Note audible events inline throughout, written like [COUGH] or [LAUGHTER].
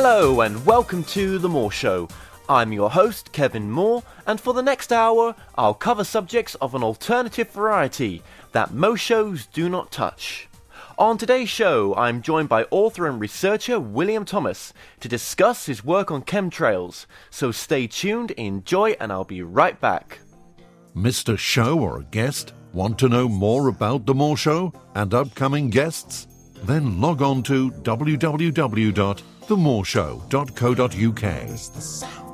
Hello and welcome to The Moore Show. I'm your host, Kevin Moore, and for the next hour, I'll cover subjects of an alternative variety that most shows do not touch. On today's show, I'm joined by author and researcher William Thomas to discuss his work on chemtrails, so stay tuned, enjoy, and I'll be right back. Mr. Show or a guest? Want to know more about The Moore Show and upcoming guests? Then log on to www themooreshow.co.uk.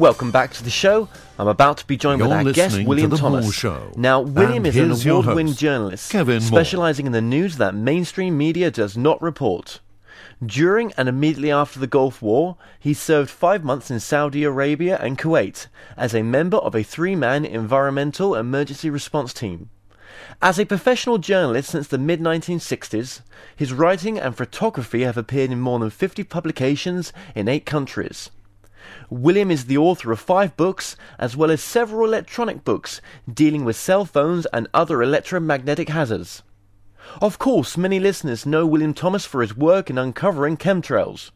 welcome back to the show. I'm about to be joined You're with our guest, William Thomas. Show. Now, William and is an award winning journalist Kevin specializing Moore. in the news that mainstream media does not report. During and immediately after the Gulf War, he served five months in Saudi Arabia and Kuwait as a member of a three man environmental emergency response team. As a professional journalist since the mid 1960s, his writing and photography have appeared in more than 50 publications in eight countries. William is the author of five books, as well as several electronic books dealing with cell phones and other electromagnetic hazards. Of course, many listeners know William Thomas for his work in uncovering chemtrails.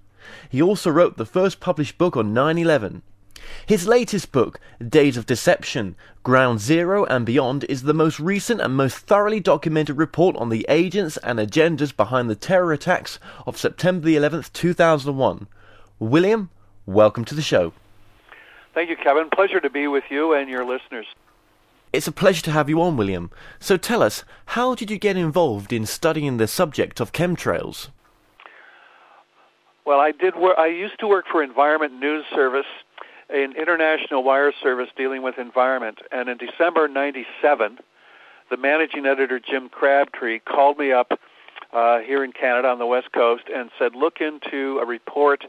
He also wrote the first published book on 9 11. His latest book, Days of Deception Ground Zero and Beyond, is the most recent and most thoroughly documented report on the agents and agendas behind the terror attacks of September 11, 2001. William, welcome to the show. Thank you, Kevin. Pleasure to be with you and your listeners. It's a pleasure to have you on, William. So tell us, how did you get involved in studying the subject of chemtrails? Well, I did. Work, I used to work for Environment News Service, an international wire service dealing with environment. And in December '97, the managing editor Jim Crabtree called me up uh, here in Canada on the West Coast and said, "Look into a report."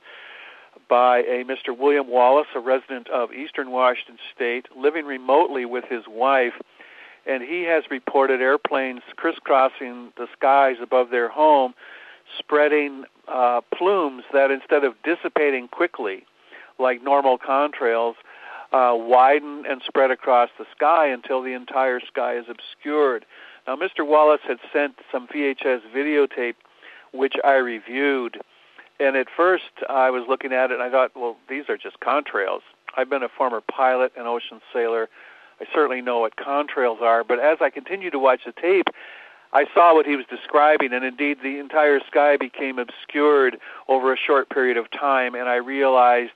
By a Mr. William Wallace, a resident of eastern Washington State, living remotely with his wife, and he has reported airplanes crisscrossing the skies above their home, spreading uh, plumes that instead of dissipating quickly, like normal contrails, uh, widen and spread across the sky until the entire sky is obscured. Now, Mr. Wallace had sent some VHS videotape, which I reviewed and at first, I was looking at it and I thought, well, these are just contrails. I've been a former pilot and ocean sailor. I certainly know what contrails are. But as I continued to watch the tape, I saw what he was describing, and indeed, the entire sky became obscured over a short period of time, and I realized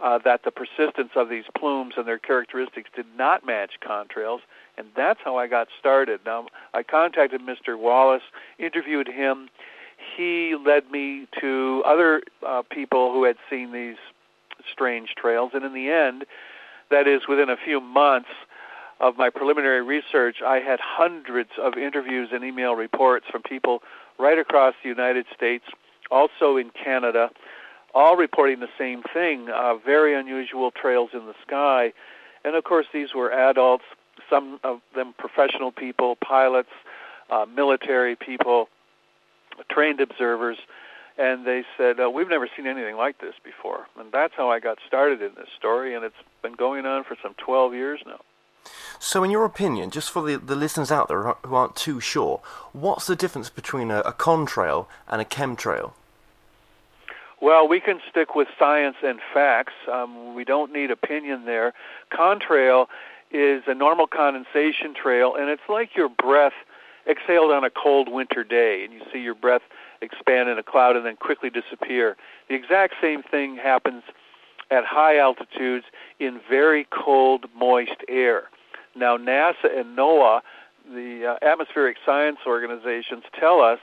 uh, that the persistence of these plumes and their characteristics did not match contrails, and that's how I got started. Now, I contacted Mr. Wallace, interviewed him, he led me to other uh, people who had seen these strange trails, and in the end, that is within a few months of my preliminary research, I had hundreds of interviews and email reports from people right across the United States, also in Canada, all reporting the same thing uh, very unusual trails in the sky. And of course, these were adults, some of them professional people, pilots, uh, military people, trained observers, and they said, uh, "We've never seen anything like this before." And that's how I got started in this story, and it's been going on for some 12 years now. So, in your opinion, just for the, the listeners out there who aren't too sure, what's the difference between a, a contrail and a chemtrail? Well, we can stick with science and facts. Um, we don't need opinion there. Contrail is a normal condensation trail, and it's like your breath exhaled on a cold winter day, and you see your breath expand in a cloud and then quickly disappear. The exact same thing happens at high altitudes in very cold, moist air. Now, NASA and NOAA, the uh, atmospheric science organizations, tell us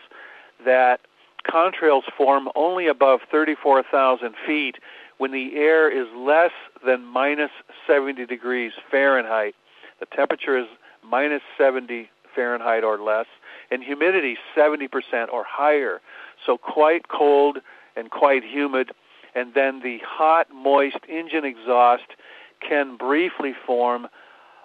that contrails form only above 34,000 feet when the air is less than minus 70 degrees Fahrenheit. The temperature is minus 70 Fahrenheit or less, and humidity 70% or higher. So quite cold and quite humid. And then the hot, moist engine exhaust can briefly form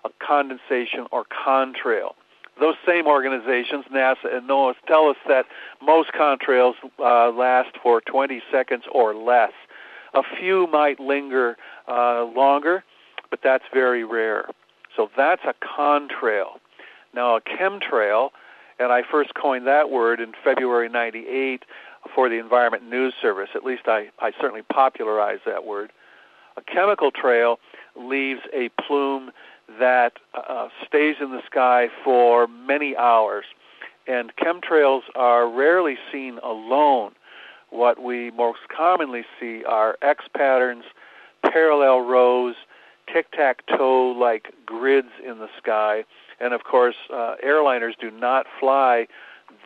a condensation or contrail. Those same organizations, NASA and NOAA, tell us that most contrails uh, last for 20 seconds or less. A few might linger uh, longer, but that's very rare. So that's a contrail. Now, a chemtrail, and I first coined that word in February 98 for the Environment News Service. At least I, I certainly popularized that word. A chemical trail leaves a plume that uh, stays in the sky for many hours. And chemtrails are rarely seen alone. What we most commonly see are X patterns, parallel rows, tic tac toe like grids in the sky and of course, uh, airliners do not fly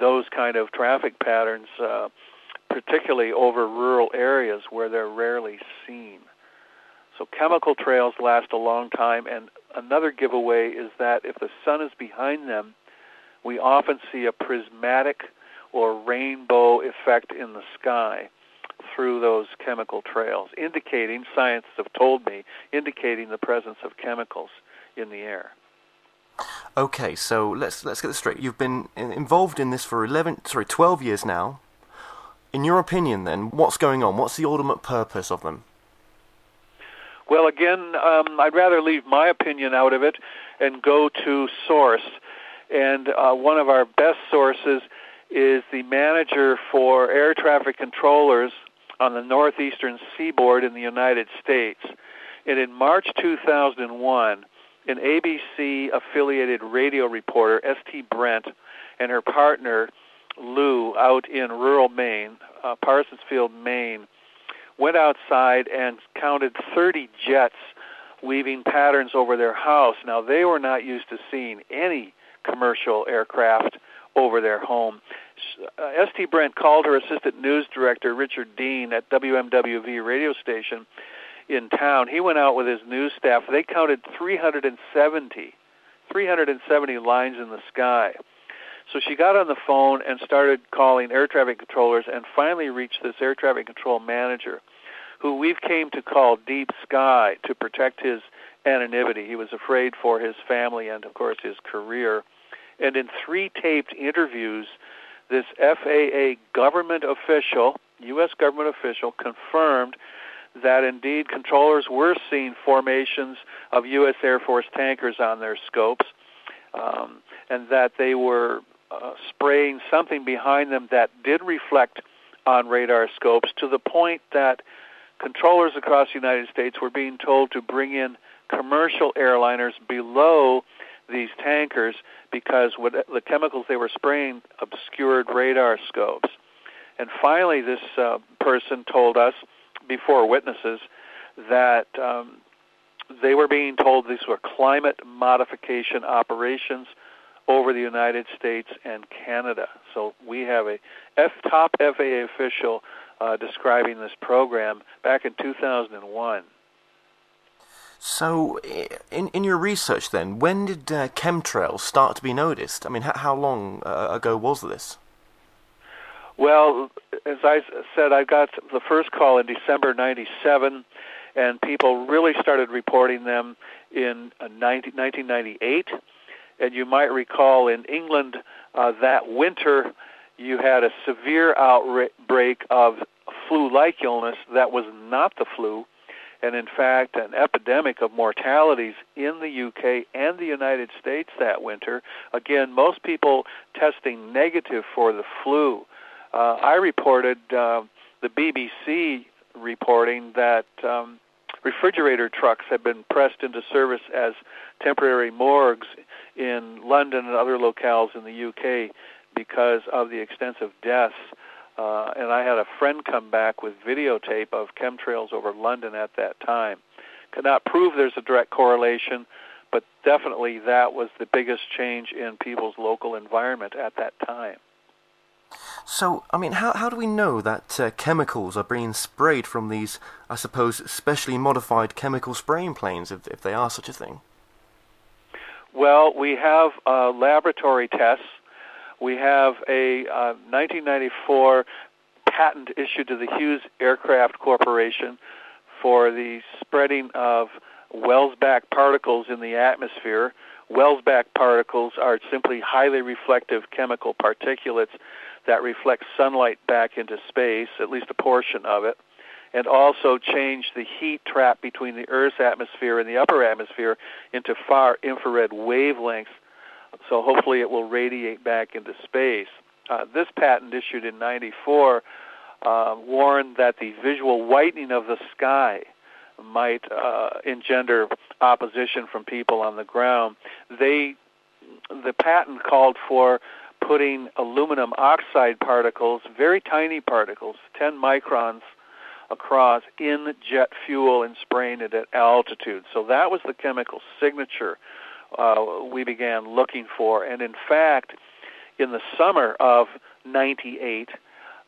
those kind of traffic patterns, uh, particularly over rural areas where they're rarely seen. So chemical trails last a long time, and another giveaway is that if the sun is behind them, we often see a prismatic or rainbow effect in the sky through those chemical trails, indicating, scientists have told me, indicating the presence of chemicals in the air. Okay, so let's let's get this straight. You've been involved in this for 11, sorry, 12 years now. In your opinion, then, what's going on? What's the ultimate purpose of them? Well, again, um, I'd rather leave my opinion out of it and go to source. And uh, one of our best sources is the manager for air traffic controllers on the northeastern seaboard in the United States. And in March 2001, an ABC affiliated radio reporter, S.T. Brent, and her partner, Lou, out in rural Maine, uh, Parsonsfield, Maine, went outside and counted 30 jets weaving patterns over their house. Now, they were not used to seeing any commercial aircraft over their home. Uh, S.T. Brent called her assistant news director, Richard Dean, at WMWV radio station in town. He went out with his news staff. They counted 370, 370 lines in the sky. So she got on the phone and started calling air traffic controllers and finally reached this air traffic control manager who we've came to call Deep Sky to protect his anonymity. He was afraid for his family and of course his career. And in three taped interviews, this FAA government official, US government official confirmed that indeed controllers were seeing formations of U.S. Air Force tankers on their scopes, um, and that they were uh, spraying something behind them that did reflect on radar scopes to the point that controllers across the United States were being told to bring in commercial airliners below these tankers because what, the chemicals they were spraying obscured radar scopes. And finally, this uh, person told us before witnesses that um, they were being told these were climate modification operations over the United States and Canada. So we have a F top FAA official uh, describing this program back in 2001. So, in in your research, then, when did uh, chemtrails start to be noticed? I mean, h- how long uh, ago was this? Well, as I said, I got the first call in December '97, and people really started reporting them in uh, 90, 1998. And you might recall in England uh, that winter, you had a severe outbreak of flu-like illness that was not the flu, and in fact, an epidemic of mortalities in the UK and the United States that winter. Again, most people testing negative for the flu. Uh, I reported uh, the BBC reporting that um, refrigerator trucks have been pressed into service as temporary morgues in London and other locales in the UK because of the extensive deaths. Uh, and I had a friend come back with videotape of chemtrails over London at that time. Cannot prove there's a direct correlation, but definitely that was the biggest change in people's local environment at that time. So, I mean, how, how do we know that uh, chemicals are being sprayed from these, I suppose, specially modified chemical spraying planes, if, if they are such a thing? Well, we have uh, laboratory tests. We have a uh, 1994 patent issued to the Hughes Aircraft Corporation for the spreading of Welsbach particles in the atmosphere. Welsbach particles are simply highly reflective chemical particulates that reflects sunlight back into space, at least a portion of it, and also change the heat trap between the Earth's atmosphere and the upper atmosphere into far infrared wavelengths. So hopefully it will radiate back into space. Uh, this patent issued in 94 uh, warned that the visual whitening of the sky might uh, engender opposition from people on the ground. They, the patent called for putting aluminum oxide particles, very tiny particles, 10 microns across, in jet fuel and spraying it at altitude. So that was the chemical signature uh, we began looking for. And in fact, in the summer of 98,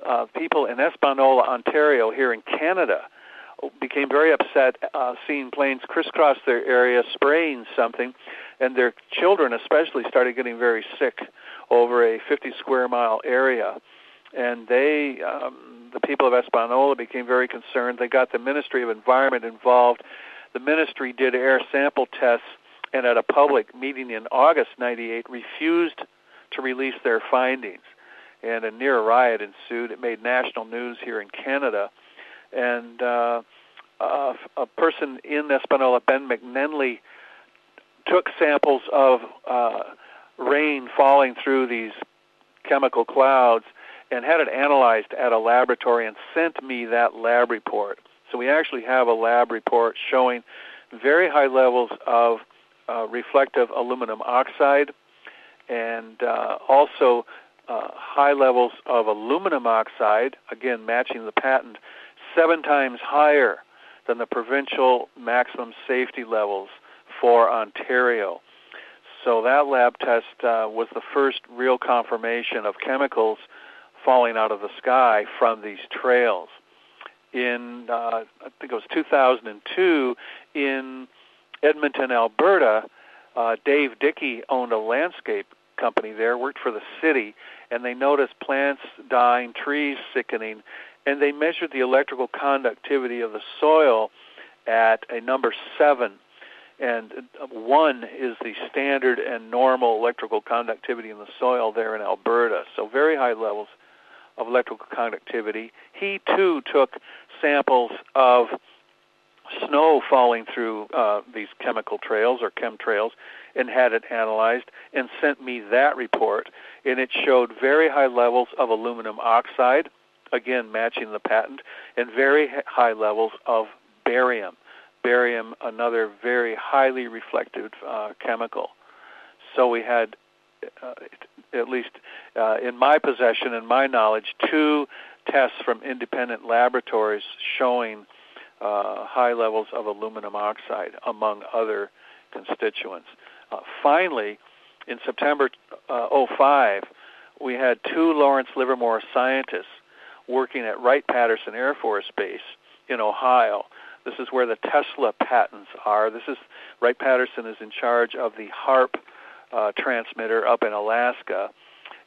uh, people in Espanola, Ontario, here in Canada, became very upset uh, seeing planes crisscross their area spraying something. and their children especially started getting very sick over a 50 square mile area. And they, um, the people of Espanola, became very concerned. They got the Ministry of Environment involved. The ministry did air sample tests, and at a public meeting in August '98, refused to release their findings. And a near riot ensued. It made national news here in Canada. And uh, a, a person in Espanola, Ben McNenly, took samples of uh, rain falling through these chemical clouds and had it analyzed at a laboratory and sent me that lab report. So we actually have a lab report showing very high levels of uh, reflective aluminum oxide and uh, also uh, high levels of aluminum oxide, again matching the patent, seven times higher than the provincial maximum safety levels for Ontario. So that lab test uh, was the first real confirmation of chemicals falling out of the sky from these trails. In uh, I think it was 2002 in Edmonton, Alberta, uh, Dave Dickey owned a landscape company there, worked for the city, and they noticed plants dying, trees sickening, and they measured the electrical conductivity of the soil at a number seven. And one is the standard and normal electrical conductivity in the soil there in Alberta. So very high levels of electrical conductivity. He too took samples of snow falling through uh, these chemical trails or chemtrails and had it analyzed and sent me that report. And it showed very high levels of aluminum oxide, again matching the patent, and very high levels of barium. Barium, another very highly reflective uh, chemical. So we had, uh, at least uh, in my possession and my knowledge, two tests from independent laboratories showing uh, high levels of aluminum oxide, among other constituents. Uh, finally, in September uh, 05, we had two Lawrence Livermore scientists working at Wright-Patterson Air Force Base in Ohio. This is where the Tesla patents are. This is Wright-Patterson is in charge of the HAARP uh, transmitter up in Alaska,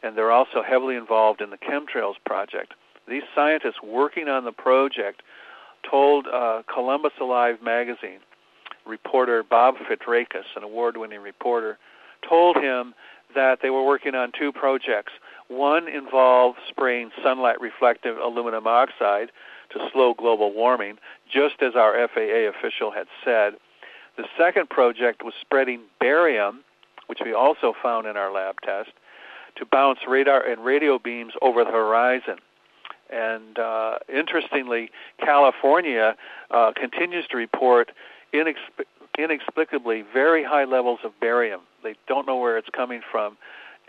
and they're also heavily involved in the chemtrails project. These scientists working on the project told uh, Columbus Alive magazine reporter Bob Fitrakis, an award-winning reporter, told him that they were working on two projects. One involved spraying sunlight reflective aluminum oxide to slow global warming, just as our FAA official had said. The second project was spreading barium, which we also found in our lab test, to bounce radar and radio beams over the horizon. And uh, interestingly, California uh, continues to report inexp- inexplicably very high levels of barium. They don't know where it's coming from.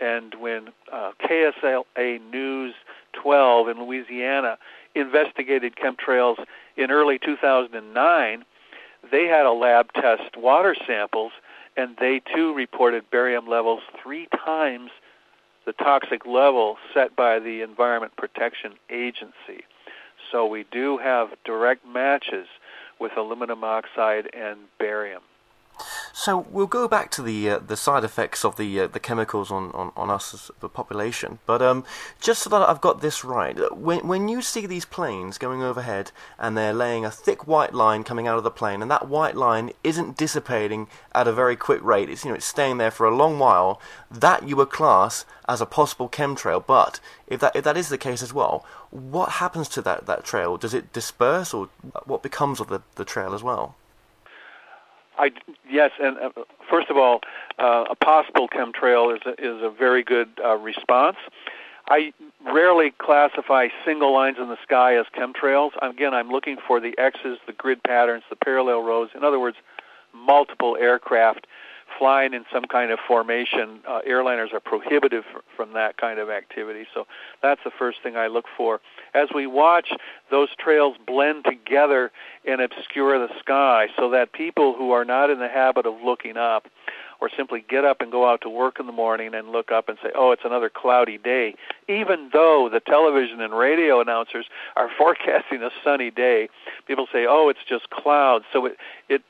And when uh, KSLA News 12 in Louisiana investigated chemtrails in early 2009, they had a lab test water samples, and they too reported barium levels three times the toxic level set by the Environment Protection Agency. So we do have direct matches with aluminum oxide and barium. So we'll go back to the uh, the side effects of the uh, the chemicals on, on, on us as the population. But um, just so that I've got this right, when when you see these planes going overhead and they're laying a thick white line coming out of the plane, and that white line isn't dissipating at a very quick rate, it's you know it's staying there for a long while. That you would class as a possible chemtrail. But if that if that is the case as well, what happens to that that trail? Does it disperse, or what becomes of the the trail as well? I yes, and uh, first of all, uh, a possible chemtrail is a, is a very good uh, response. I rarely classify single lines in the sky as chemtrails. Again, I'm looking for the X's, the grid patterns, the parallel rows. In other words, multiple aircraft flying in some kind of formation. Uh, airliners are prohibitive from that kind of activity. So that's the first thing I look for. As we watch those trails blend together and obscure the sky so that people who are not in the habit of looking up or simply get up and go out to work in the morning and look up and say, oh, it's another cloudy day, even though the television and radio announcers are [LAUGHS] forecasting a sunny day, people say, oh, it's just clouds. So it, it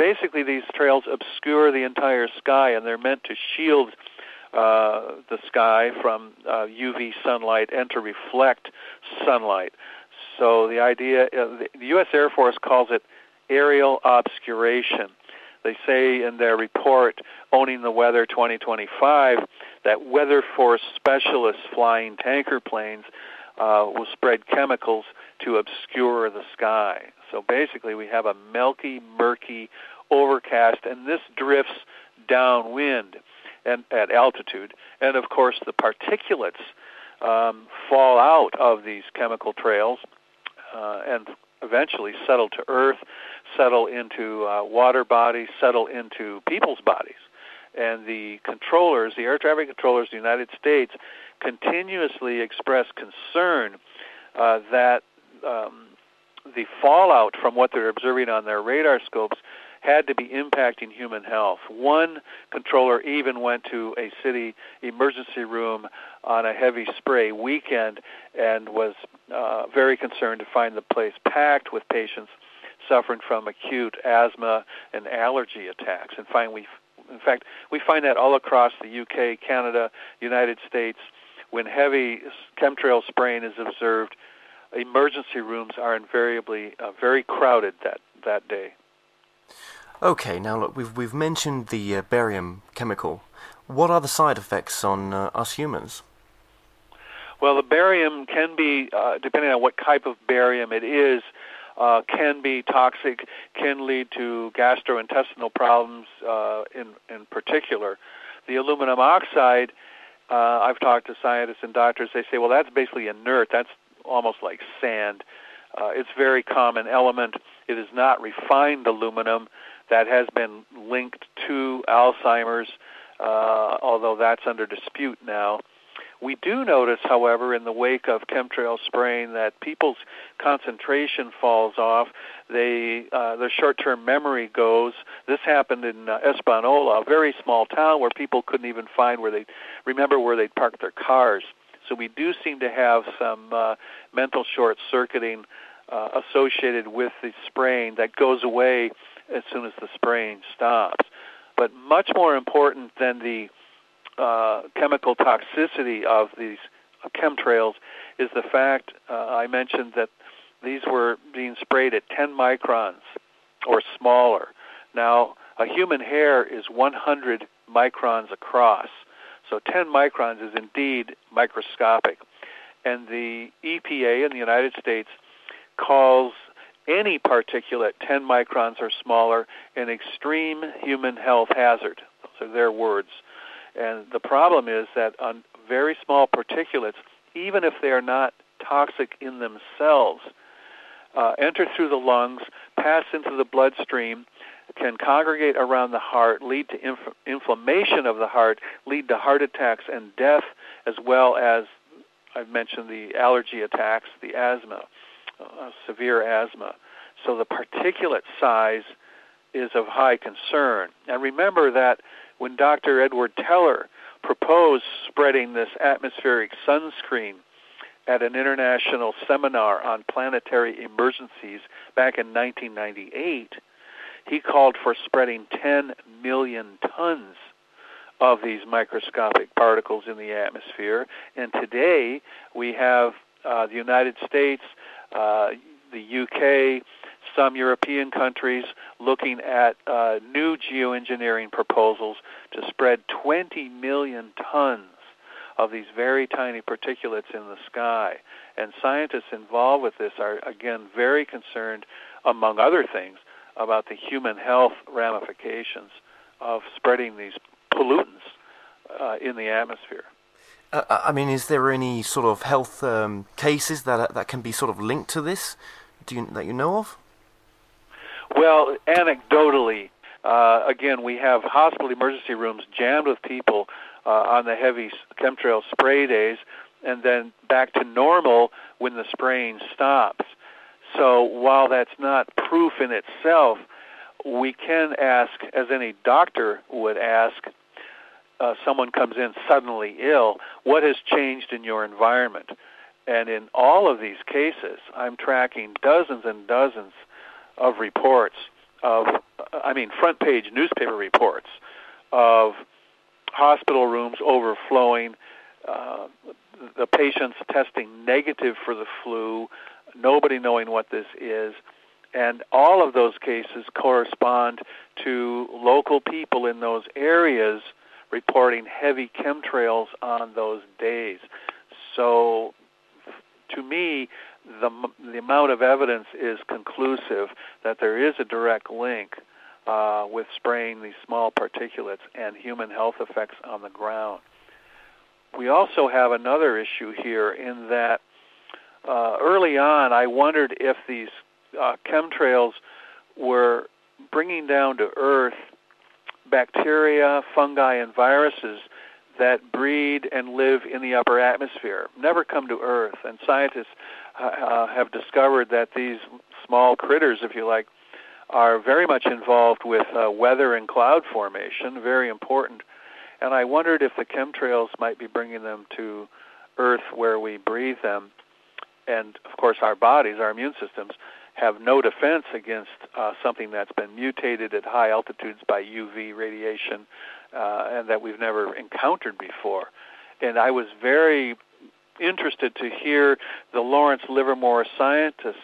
basically these trails obscure the entire sky, and they're meant to shield uh, the sky from uh, UV sunlight and to reflect sunlight. So the idea, uh, the U.S. Air Force calls it aerial obscuration. They say in their report, Owning the Weather 2025, that weather force specialists flying tanker planes uh, will spread chemicals to obscure the sky. So basically, we have a milky, murky, overcast, and this drifts downwind and at altitude. And of course, the particulates um, fall out of these chemical trails uh, and eventually settle to earth, settle into uh, water bodies, settle into people's bodies. And the controllers, the air traffic controllers of the United States, continuously express concern uh, that um, the fallout from what they're observing on their radar scopes had to be impacting human health. One controller even went to a city emergency room on a heavy spray weekend and was uh, very concerned to find the place packed with patients suffering from acute asthma and allergy attacks. And find we, in fact, we find that all across the UK, Canada, United States. When heavy chemtrail spraying is observed, emergency rooms are invariably uh, very crowded that, that day. Okay, now look, we've we've mentioned the uh, barium chemical. What are the side effects on uh, us humans? Well, the barium can be, uh, depending on what type of barium it is, uh, can be toxic, can lead to gastrointestinal problems uh, in in particular. The aluminum oxide, uh, I've talked to scientists and doctors. They say, well, that's basically inert. That's almost like sand. It's a very common element. It is not refined aluminum that has been linked to Alzheimer's, uh, although that's under dispute now. We do notice, however, in the wake of chemtrail spraying, that people's concentration falls off. They uh, their short-term memory goes. This happened in uh, Espanola, a very small town where people couldn't even find where they remember where they parked their cars. So we do seem to have some uh, mental short-circuiting uh, associated with the spraying that goes away as soon as the spraying stops. But much more important than the uh, chemical toxicity of these chemtrails is the fact uh, I mentioned that these were being sprayed at 10 microns or smaller. Now, a human hair is 100 microns across, so 10 microns is indeed microscopic. And the EPA in the United States calls any particulate 10 microns or smaller an extreme human health hazard. Those are their words. And the problem is that on very small particulates, even if they are not toxic in themselves, uh, enter through the lungs, pass into the bloodstream, can congregate around the heart, lead to inf- inflammation of the heart, lead to heart attacks and death, as well as I've mentioned the allergy attacks, the asthma uh, severe asthma. So the particulate size is of high concern. And remember that when Dr. Edward Teller proposed spreading this atmospheric sunscreen at an international seminar on planetary emergencies back in 1998, he called for spreading 10 million tons of these microscopic particles in the atmosphere. And today we have uh, the United States uh, the UK, some European countries looking at uh, new geoengineering proposals to spread 20 million tons of these very tiny particulates in the sky. And scientists involved with this are, again, very concerned, among other things, about the human health ramifications of spreading these pollutants uh, in the atmosphere. Uh, uh, I mean, is there any sort of health um, cases that that can be sort of linked to this? Do you, that you know of? Well, anecdotally, uh, again, we have hospital emergency rooms jammed with people uh, on the heavy chemtrail spray days, and then back to normal when the spraying stops. So while that's not proof in itself, we can ask, as any doctor would ask, uh, someone comes in suddenly ill, what has changed in your environment? And in all of these cases, I'm tracking dozens and dozens of reports of I mean, front page newspaper reports of hospital rooms overflowing, uh, the patients testing negative for the flu, nobody knowing what this is. And all of those cases correspond to local people in those areas reporting heavy chemtrails on those days. So, to me, the, the amount of evidence is conclusive that there is a direct link uh, with spraying these small particulates and human health effects on the ground. We also have another issue here in that uh, early on I wondered if these uh, chemtrails were bringing down to Earth bacteria, fungi, and viruses that breed and live in the upper atmosphere, never come to Earth. And scientists uh, uh, have discovered that these small critters, if you like, are very much involved with uh, weather and cloud formation, very important. And I wondered if the chemtrails might be bringing them to Earth where we breathe them. And of course, our bodies, our immune systems, have no defense against uh, something that's been mutated at high altitudes by UV radiation uh, and that we've never encountered before. And I was very interested to hear the Lawrence Livermore scientists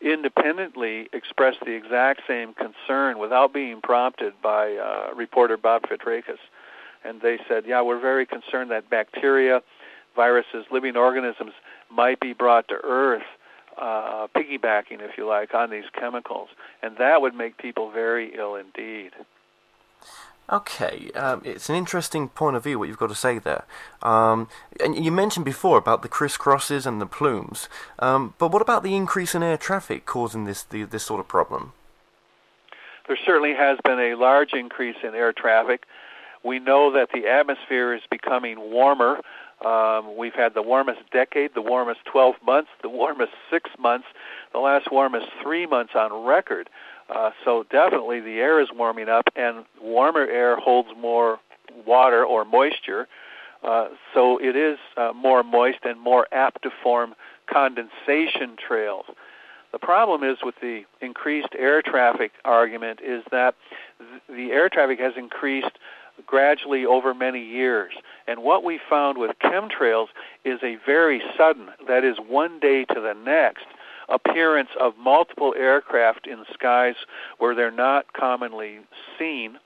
independently express the exact same concern without being prompted by uh, reporter Bob Fitrakis. And they said, yeah, we're very concerned that bacteria, viruses, living organisms might be brought to Earth uh, piggybacking, if you like, on these chemicals, and that would make people very ill indeed. Okay, um, it's an interesting point of view what you've got to say there. Um, and you mentioned before about the crisscrosses and the plumes, um, but what about the increase in air traffic causing this the, this sort of problem? There certainly has been a large increase in air traffic. We know that the atmosphere is becoming warmer. Um, we've had the warmest decade, the warmest 12 months, the warmest six months, the last warmest three months on record. Uh, so definitely the air is warming up, and warmer air holds more water or moisture. Uh, so it is uh, more moist and more apt to form condensation trails. The problem is with the increased air traffic argument is that th- the air traffic has increased gradually over many years. And what we found with chemtrails is a very sudden, that is one day to the next, appearance of multiple aircraft in skies where they're not commonly seen.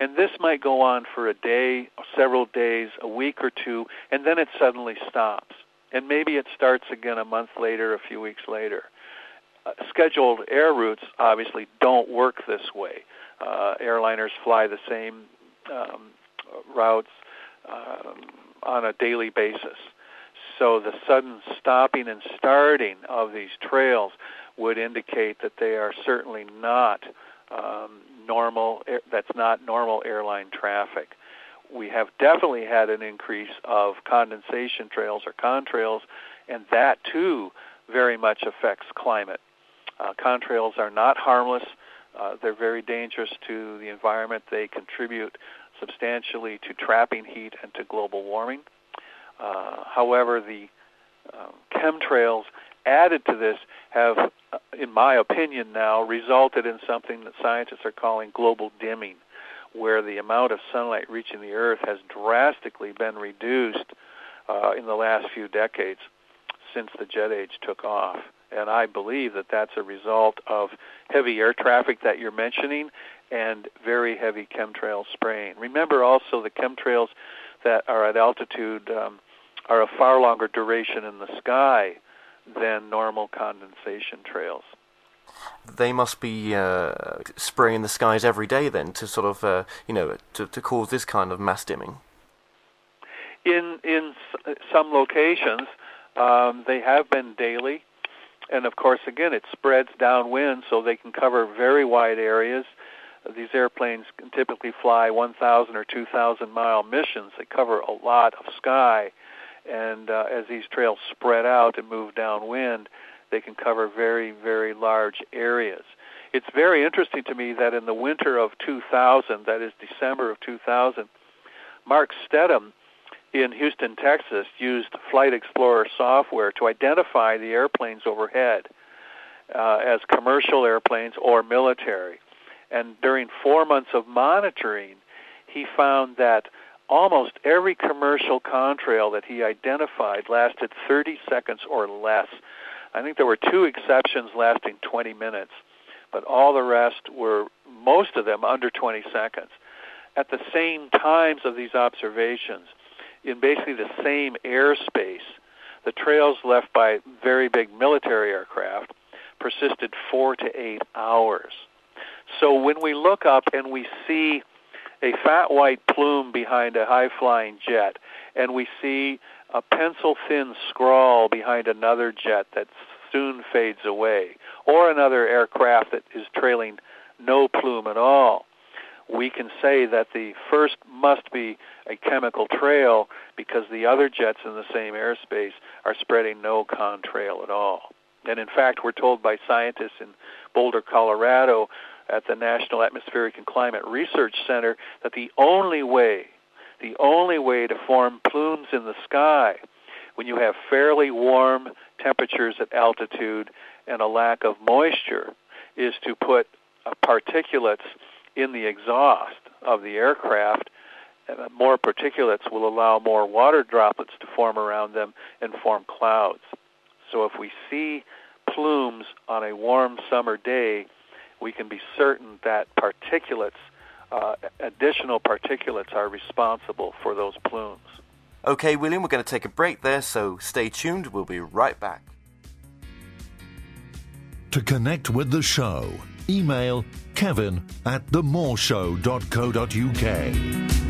And this might go on for a day, several days, a week or two, and then it suddenly stops. And maybe it starts again a month later, a few weeks later. Uh, scheduled air routes obviously don't work this way. Uh, airliners fly the same um, routes um, on a daily basis. So the sudden stopping and starting of these trails would indicate that they are certainly not um, normal. That's not normal airline traffic. We have definitely had an increase of condensation trails or contrails, and that too very much affects climate. Uh, contrails are not harmless. Uh, they're very dangerous to the environment. They contribute substantially to trapping heat and to global warming. Uh, however, the uh, chemtrails added to this have, uh, in my opinion now, resulted in something that scientists are calling global dimming, where the amount of sunlight reaching the Earth has drastically been reduced uh, in the last few decades since the jet age took off. And I believe that that's a result of heavy air traffic that you're mentioning and very heavy chemtrail spraying. Remember also the chemtrails that are at altitude um, are a far longer duration in the sky than normal condensation trails. They must be uh, spraying the skies every day then to sort of, uh, you know, to, to cause this kind of mass dimming. In in some locations, um, they have been daily, and of course, again, it spreads downwind, so they can cover very wide areas. These airplanes can typically fly 1,000 or 2,000 mile missions. They cover a lot of sky, and uh, as these trails spread out and move downwind, they can cover very, very large areas. It's very interesting to me that in the winter of 2000, that is December of 2000, Mark Steadham in Houston, Texas, used Flight Explorer software to identify the airplanes overhead uh, as commercial airplanes or military And during four months of monitoring, he found that almost every commercial contrail that he identified lasted 30 seconds or less. I think there were two exceptions lasting 20 minutes, but all the rest were, most of them, under 20 seconds. At the same times of these observations, in basically the same airspace, the trails left by very big military aircraft persisted four to eight hours. So when we look up and we see a fat white plume behind a high flying jet, and we see a pencil thin scrawl behind another jet that soon fades away, or another aircraft that is trailing no plume at all, we can say that the first must be a chemical trail because the other jets in the same airspace are spreading no contrail at all. And in fact, we're told by scientists in Boulder, Colorado, at the National Atmospheric and Climate Research Center, that the only way, the only way to form plumes in the sky when you have fairly warm temperatures at altitude and a lack of moisture is to put particulates in the exhaust of the aircraft. Uh, more particulates will allow more water droplets to form around them and form clouds. So if we see plumes on a warm summer day, we can be certain that particulates, uh, additional particulates, are responsible for those plumes. Okay, William, we're going to take a break there, so stay tuned. We'll be right back. To connect with the show, email kevin at themooreshow.co.uk.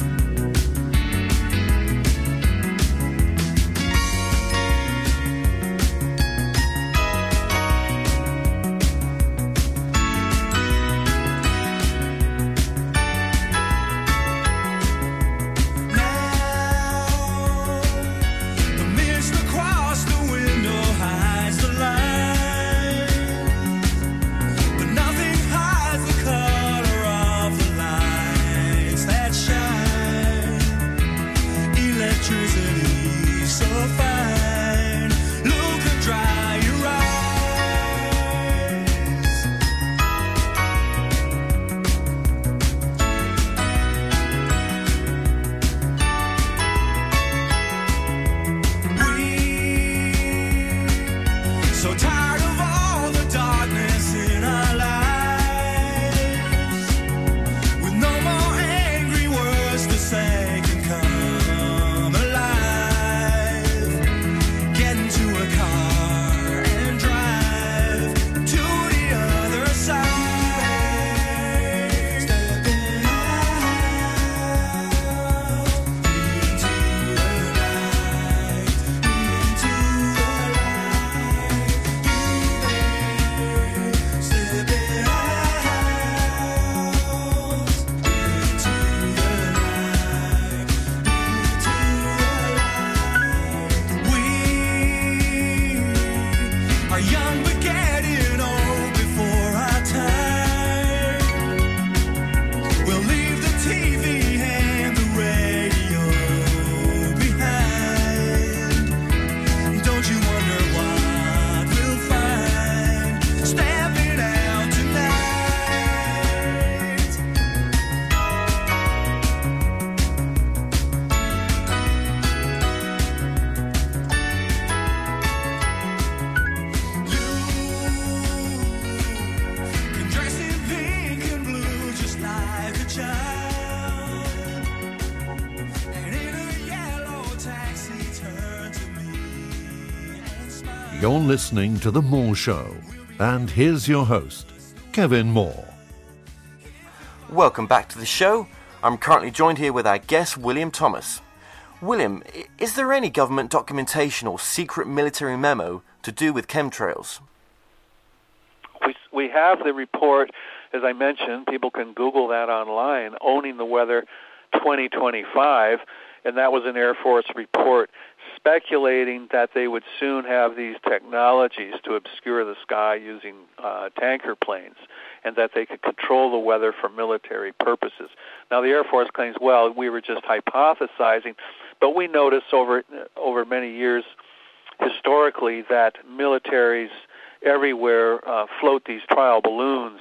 You're listening to The Moore Show, and here's your host, Kevin Moore. Welcome back to the show. I'm currently joined here with our guest, William Thomas. William, is there any government documentation or secret military memo to do with chemtrails? we we have the report, as I mentioned. People can Google that online. Owning the weather, 2025, and that was an Air Force report speculating that they would soon have these technologies to obscure the sky using uh, tanker planes, and that they could control the weather for military purposes. Now, the Air Force claims, well, we were just hypothesizing, but we noticed over over many years historically that militaries everywhere uh, float these trial balloons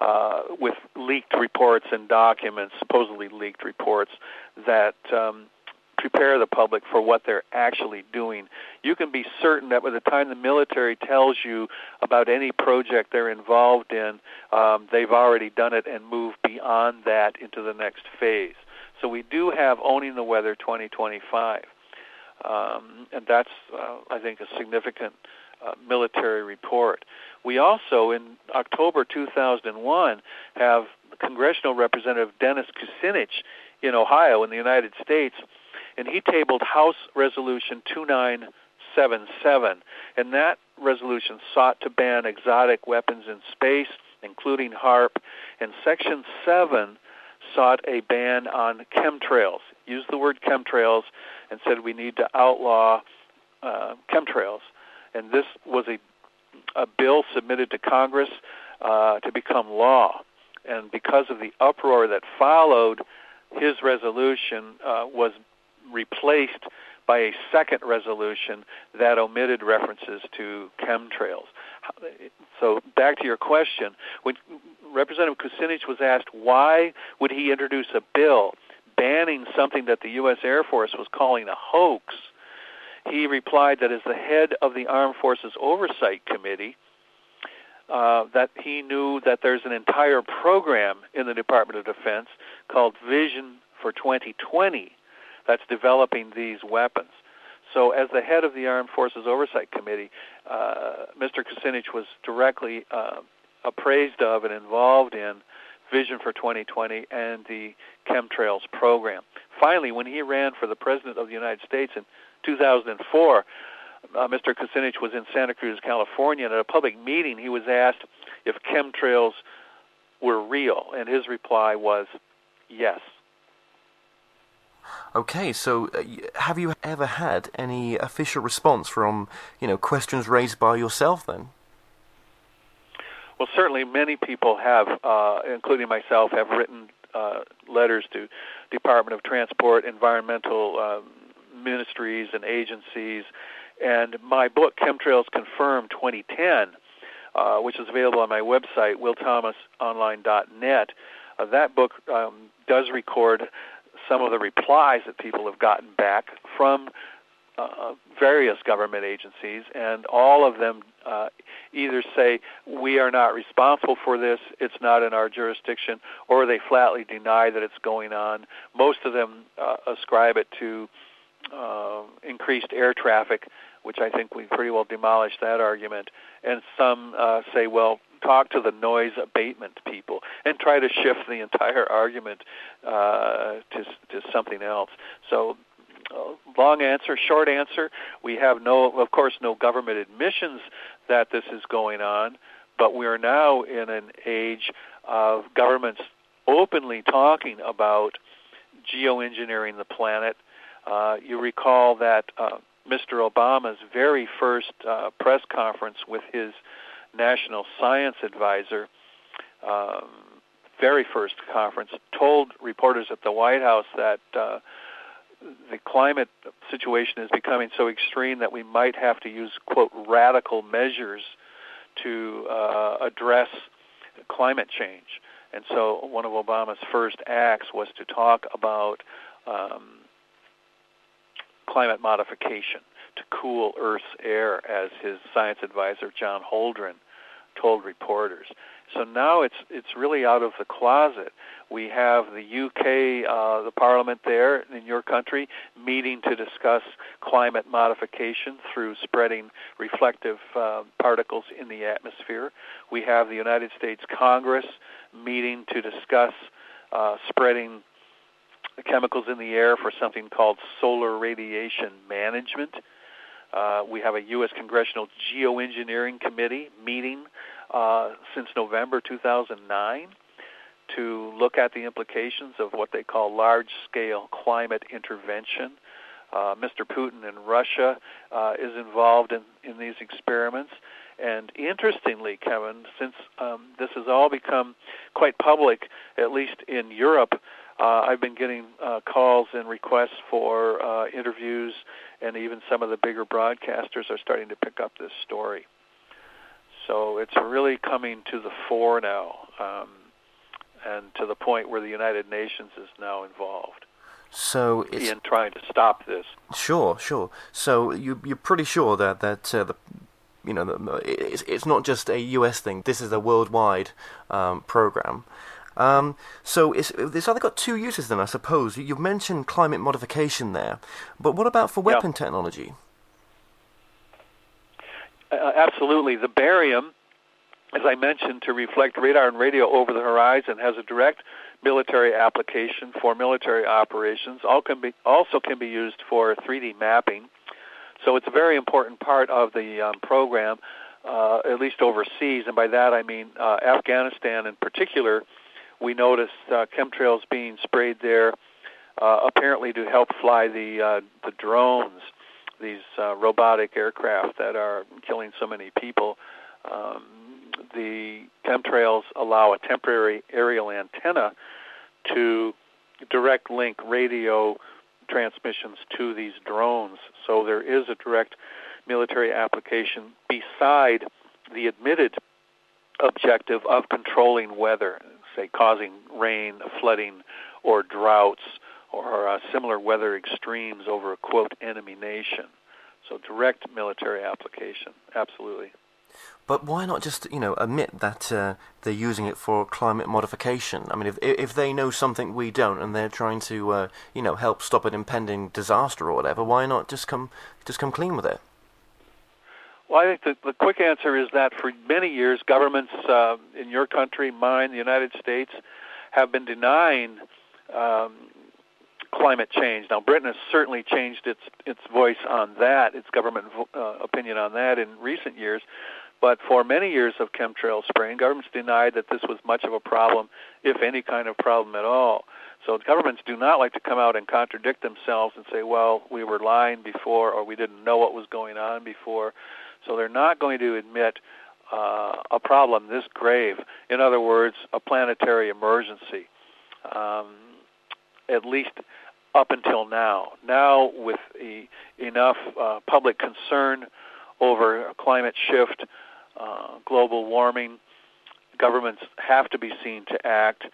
uh, with leaked reports and documents, supposedly leaked reports, that um, prepare the public for what they're actually doing. You can be certain that by the time the military tells you about any project they're involved in, um, they've already done it and moved beyond that into the next phase. So we do have Owning the Weather 2025. Um, and that's, uh, I think, a significant uh, military report. We also, in October 2001, have Congressional Representative Dennis Kucinich in Ohio, in the United States, and he tabled House Resolution 2977. And that resolution sought to ban exotic weapons in space, including HAARP, And Section 7 sought a ban on chemtrails, used the word chemtrails, and said we need to outlaw uh, chemtrails. And this was a, a bill submitted to Congress uh, to become law. And because of the uproar that followed, his resolution uh, was replaced by a second resolution that omitted references to chemtrails. So back to your question, when Representative Kucinich was asked why would he introduce a bill banning something that the U.S. Air Force was calling a hoax, he replied that as the head of the Armed Forces Oversight Committee, uh, that he knew that there's an entire program in the Department of Defense called Vision for 2020 that's developing these weapons. So, as the head of the Armed Forces Oversight Committee, uh, Mr. Kucinich was directly uh, appraised of and involved in Vision for 2020 and the chemtrails program. Finally, when he ran for the President of the United States in 2004, uh, Mr. Kucinich was in Santa Cruz, California, and at a public meeting, he was asked if chemtrails were real, and his reply was yes. Okay, so uh, have you ever had any official response from, you know, questions raised by yourself then? Well, certainly many people have, uh, including myself, have written uh, letters to Department of Transport, environmental um, ministries and agencies, and my book, Chemtrails Confirmed 2010, uh, which is available on my website, willthomasonline.net, uh, that book um, does record some of the replies that people have gotten back from uh, various government agencies, and all of them uh, either say we are not responsible for this, it's not in our jurisdiction, or they flatly deny that it's going on. Most of them uh, ascribe it to uh, increased air traffic, which I think we pretty well demolished that argument. And some uh, say, well, talk to the noise abatement people and try to shift the entire argument uh, to to something else. So. Uh, long answer, short answer. We have no, of course, no government admissions that this is going on, but we are now in an age of governments openly talking about geoengineering the planet. Uh, you recall that uh, Mr. Obama's very first uh, press conference with his national science advisor, um, very first conference, told reporters at the White House that uh, the climate situation is becoming so extreme that we might have to use, quote, radical measures to uh, address climate change. And so one of Obama's first acts was to talk about um, climate modification to cool Earth's air, as his science advisor John Holdren told reporters. So now it's it's really out of the closet. We have the UK, uh, the Parliament there in your country, meeting to discuss climate modification through spreading reflective uh, particles in the atmosphere. We have the United States Congress meeting to discuss uh, spreading chemicals in the air for something called solar radiation management. Uh, we have a U.S. Congressional Geoengineering Committee meeting uh, since November 2009 to look at the implications of what they call large-scale climate intervention. Uh, Mr. Putin in Russia uh, is involved in, in these experiments. And interestingly, Kevin, since um, this has all become quite public, at least in Europe, uh, I've been getting uh, calls and requests for uh, interviews, and even some of the bigger broadcasters are starting to pick up this story. So it's really coming to the fore now, um, and to the point where the United Nations is now involved So it's in trying to stop this. Sure, sure. So you you're pretty sure that that uh, the you know the, it's it's not just a US thing. This is a worldwide um, program. Um, so it's it's either got two uses then, I suppose. You've mentioned climate modification there, but what about for Yeah. weapon technology? Uh, absolutely. The barium, as I mentioned, to reflect radar and radio over the horizon, has a direct military application for military operations. All can be, also can be used for 3D mapping. So it's a very important part of the um, program, uh, at least overseas. And by that I mean uh, Afghanistan in particular. We noticed uh, chemtrails being sprayed there, uh, apparently to help fly the uh, the drones these uh, robotic aircraft that are killing so many people. Um, the chemtrails allow a temporary aerial antenna to direct link radio transmissions to these drones. So there is a direct military application beside the admitted objective of controlling weather, say causing rain, flooding, or droughts or uh, similar weather extremes over a quote enemy nation. So direct military application, absolutely. But why not just you know admit that uh, they're using it for climate modification? I mean, if if they know something we don't and they're trying to uh, you know help stop an impending disaster or whatever, why not just come just come clean with it? Well, I think the, the quick answer is that for many years, governments uh, in your country, mine, the United States, have been denying um, climate change. Now, Britain has certainly changed its its voice on that, its government uh, opinion on that in recent years. But for many years of chemtrail spraying, governments denied that this was much of a problem, if any kind of problem at all. So governments do not like to come out and contradict themselves and say, well, we were lying before or we didn't know what was going on before. So they're not going to admit uh, a problem this grave. In other words, a planetary emergency, um, at least up until now. Now, with e- enough uh, public concern over climate shift, uh, global warming, governments have to be seen to act.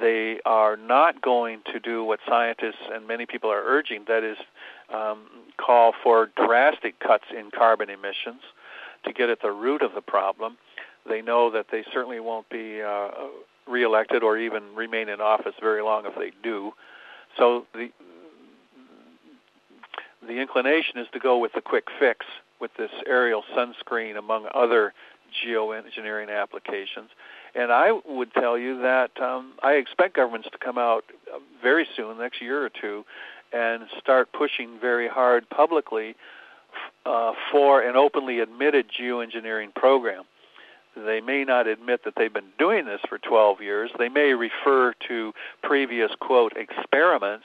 They are not going to do what scientists and many people are urging, that is, um, call for drastic cuts in carbon emissions to get at the root of the problem. They know that they certainly won't be uh, reelected or even remain in office very long if they do. So the the inclination is to go with the quick fix with this aerial sunscreen, among other geoengineering applications. And I would tell you that um, I expect governments to come out uh, very soon, next year or two, and start pushing very hard publicly uh, for an openly admitted geoengineering program. They may not admit that they've been doing this for 12 years. They may refer to previous, quote, experiments,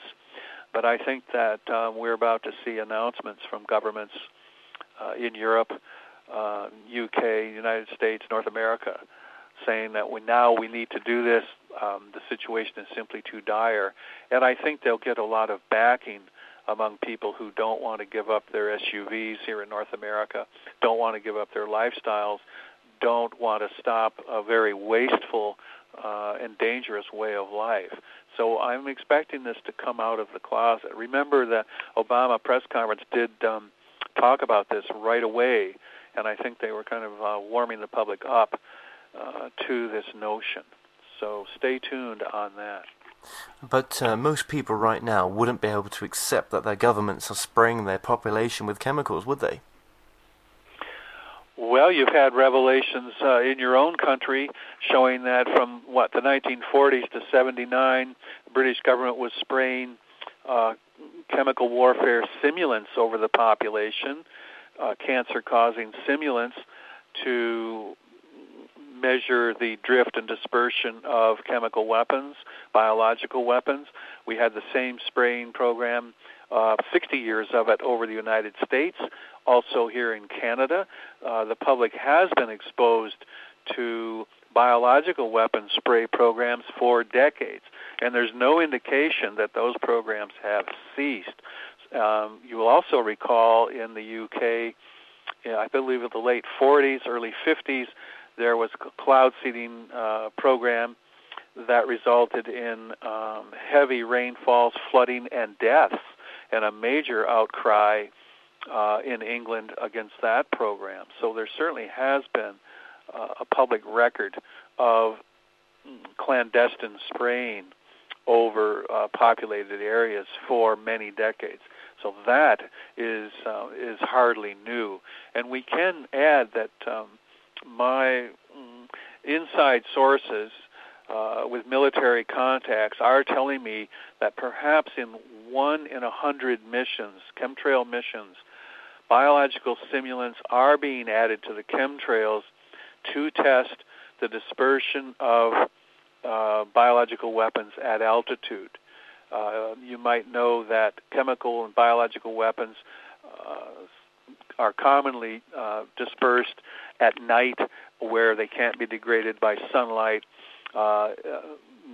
but I think that um, we're about to see announcements from governments uh, in Europe, uh, UK, United States, North America, saying that we now we need to do this. Um, the situation is simply too dire, and I think they'll get a lot of backing among people who don't want to give up their SUVs here in North America, don't want to give up their lifestyles, don't want to stop a very wasteful uh, and dangerous way of life. So I'm expecting this to come out of the closet. Remember the Obama press conference did um, talk about this right away, and I think they were kind of uh, warming the public up uh, to this notion. So stay tuned on that. But uh, most people right now wouldn't be able to accept that their governments are spraying their population with chemicals, would they? Well, you've had revelations uh, in your own country showing that from what the 1940s to 79, the British government was spraying uh, chemical warfare simulants over the population, uh, cancer-causing simulants, to measure the drift and dispersion of chemical weapons, biological weapons. We had the same spraying program, uh, 60 years of it over the United States, also here in Canada. Uh, the public has been exposed to biological weapons spray programs for decades, and there's no indication that those programs have ceased. Um, you will also recall in the UK I believe in the late 40s, early 50s, there was a cloud seeding uh, program that resulted in um, heavy rainfalls, flooding, and deaths, and a major outcry uh, in England against that program. So there certainly has been uh, a public record of clandestine spraying over uh, populated areas for many decades. So that is uh, is hardly new, and we can add that um, my mm, inside sources uh, with military contacts are telling me that perhaps in one in a hundred missions, chemtrail missions, biological stimulants are being added to the chemtrails to test the dispersion of uh, biological weapons at altitude. Uh, you might know that chemical and biological weapons uh, are commonly uh, dispersed at night where they can't be degraded by sunlight. Uh, uh,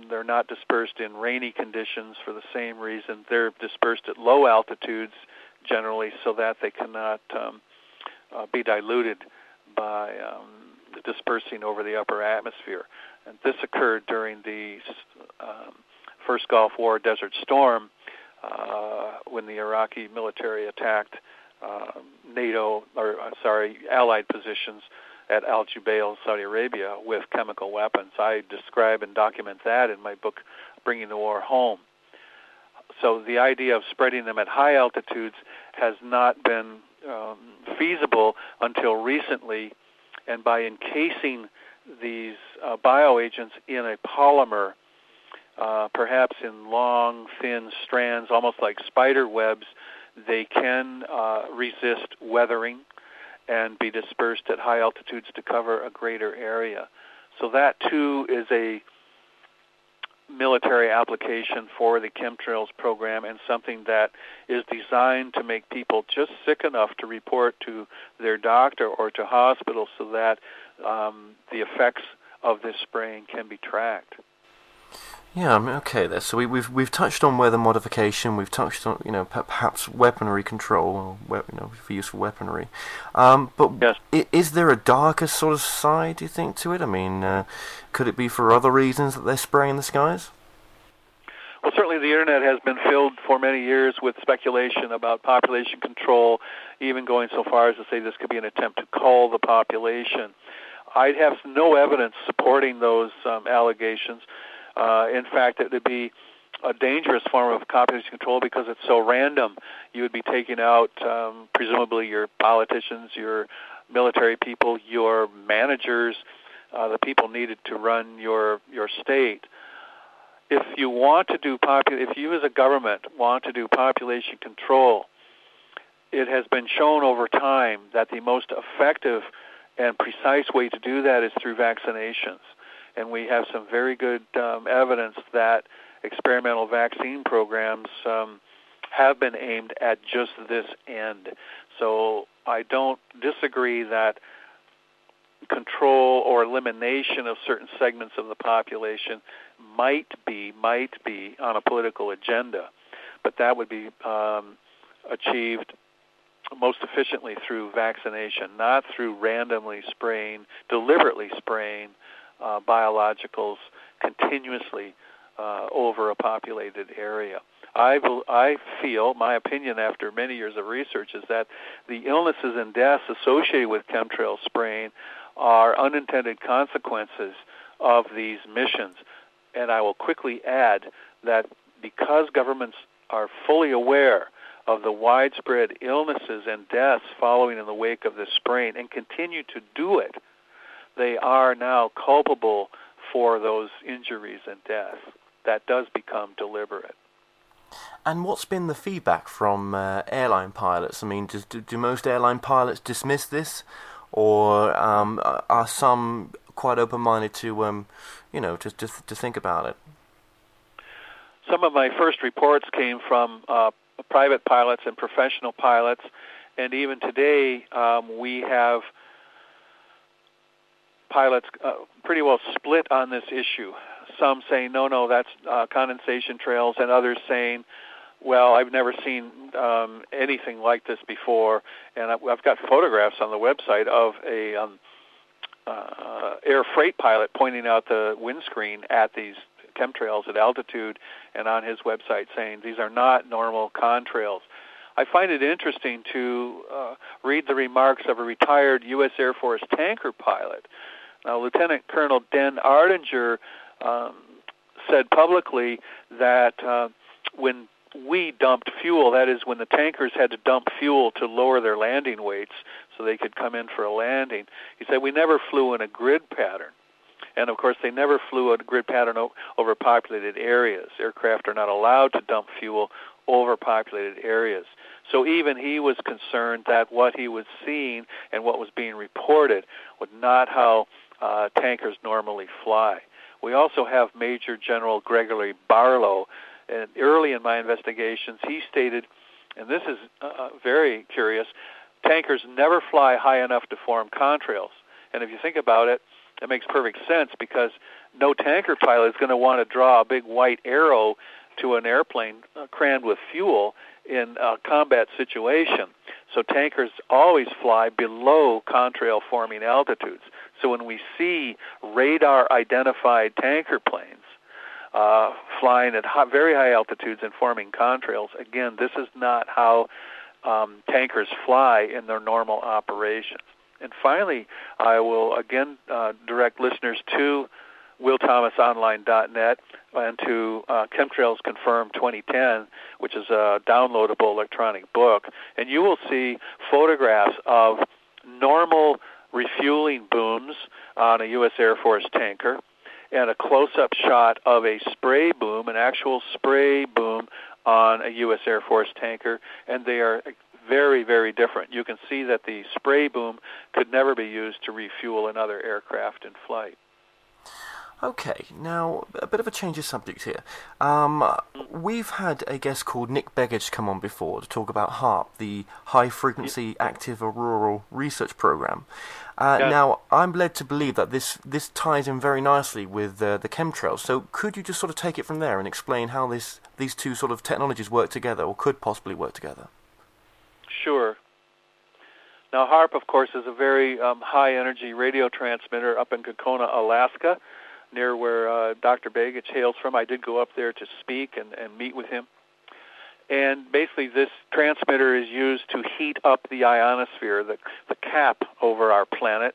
they're not dispersed in rainy conditions for the same reason. They're dispersed at low altitudes generally so that they cannot um, uh, be diluted by um, dispersing over the upper atmosphere. And this occurred during the um, first Gulf War Desert Storm uh, when the Iraqi military attacked uh, NATO, or uh, sorry, Allied positions at Al Jubail, Saudi Arabia, with chemical weapons. I describe and document that in my book, Bringing the War Home. So the idea of spreading them at high altitudes has not been um, feasible until recently, and by encasing these uh, bioagents in a polymer, uh, perhaps in long, thin strands, almost like spider webs, they can uh, resist weathering and be dispersed at high altitudes to cover a greater area. So that too is a military application for the chemtrails program and something that is designed to make people just sick enough to report to their doctor or to hospitals so that um, the effects of this spraying can be tracked. Yeah, I mean, okay. There. So we, we've we've touched on weather modification. We've touched on you know perhaps weaponry control, or, you know, for use for weaponry. Um, but yes. is, is there a darker sort of side, do you think, to it? I mean, uh, could it be for other reasons that they're spraying the skies? Well, certainly the internet has been filled for many years with speculation about population control, even going so far as to say this could be an attempt to cull the population. I'd have no evidence supporting those um, allegations. Uh, in fact, it would be a dangerous form of population control because it's so random. You would be taking out um, presumably your politicians, your military people, your managers, uh, the people needed to run your your state. If you want to do popu- if you as a government want to do population control, it has been shown over time that the most effective and precise way to do that is through vaccinations and we have some very good um, evidence that experimental vaccine programs um, have been aimed at just this end. So I don't disagree that control or elimination of certain segments of the population might be might be on a political agenda, but that would be um, achieved most efficiently through vaccination, not through randomly spraying, deliberately spraying uh, biologicals continuously uh, over a populated area. I, I feel, my opinion after many years of research, is that the illnesses and deaths associated with chemtrail spraying are unintended consequences of these missions. And I will quickly add that because governments are fully aware of the widespread illnesses and deaths following in the wake of this spraying and continue to do it, they are now culpable for those injuries and deaths. That does become deliberate. And what's been the feedback from uh, airline pilots? I mean, do, do, do, most airline pilots dismiss this, or um, are some quite open-minded to, um, you know, to, to, to think about it? Some of my first reports came from uh, private pilots and professional pilots, and even today um, we have pilots uh, pretty well split on this issue. Some saying no, no, that's uh, condensation trails, and others saying well, I've never seen um, anything like this before, and I've, got photographs on the website of a um, uh, air freight pilot pointing out the windscreen at these chemtrails at altitude, and on his website saying these are not normal contrails. I find it interesting to uh, read the remarks of a retired U.S. Air Force tanker pilot. Now, Lieutenant Colonel Den Ardinger um, said publicly that uh, when we dumped fuel, that is, when the tankers had to dump fuel to lower their landing weights so they could come in for a landing, he said we never flew in a grid pattern. And of course, they never flew a grid pattern over populated areas. Aircraft are not allowed to dump fuel over populated areas. So even he was concerned that what he was seeing and what was being reported was not how uh, tankers normally fly. We also have Major General Gregory Barlow. And early in my investigations, he stated, and this is uh, very curious, tankers never fly high enough to form contrails. And if you think about it, that makes perfect sense because no tanker pilot is going to want to draw a big white arrow to an airplane uh, crammed with fuel in a combat situation. So tankers always fly below contrail forming altitudes. So when we see radar identified tanker planes uh, flying at high, very high altitudes and forming contrails, again, this is not how um, tankers fly in their normal operations. And finally, I will again uh, direct listeners to WillThomasOnline.net and to uh, Chemtrails Confirmed 2010, which is a downloadable electronic book. And you will see photographs of normal refueling booms on a U.S. Air Force tanker and a close-up shot of a spray boom, an actual spray boom on a U.S. Air Force tanker, and they are very, very different. You can see that the spray boom could never be used to refuel another aircraft in flight. Okay, now a bit of a change of subject here. Um, we've had a guest called Nick Begich come on before to talk about HAARP, the High Frequency Active Auroral Research Program. Uh, Yeah. Now, I'm led to believe that this this ties in very nicely with uh, the chemtrails. So, could you just sort of take it from there and explain how this these two sort of technologies work together, or could possibly work together? Sure. Now, HAARP, of course, is a very um, high energy radio transmitter up in Gakona, Alaska, near where uh, Dr. Begich hails from. I did go up there to speak and, and meet with him. And basically, this transmitter is used to heat up the ionosphere, the, the cap over our planet.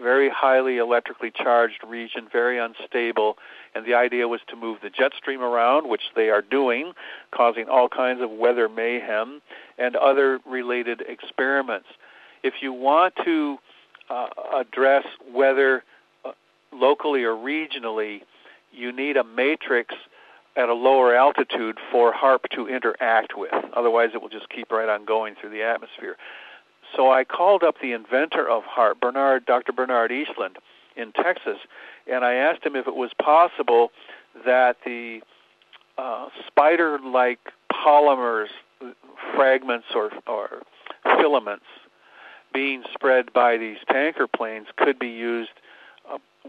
Very highly electrically charged region, very unstable. And the idea was to move the jet stream around, which they are doing, causing all kinds of weather mayhem and other related experiments. If you want to uh, address weather locally or regionally, you need a matrix at a lower altitude for HAARP to interact with. Otherwise, it will just keep right on going through the atmosphere. So I called up the inventor of HAARP, Bernard, Dr. Bernard Eastlund, in Texas, and I asked him if it was possible that the uh, spider-like polymers, fragments or, or filaments being spread by these tanker planes could be used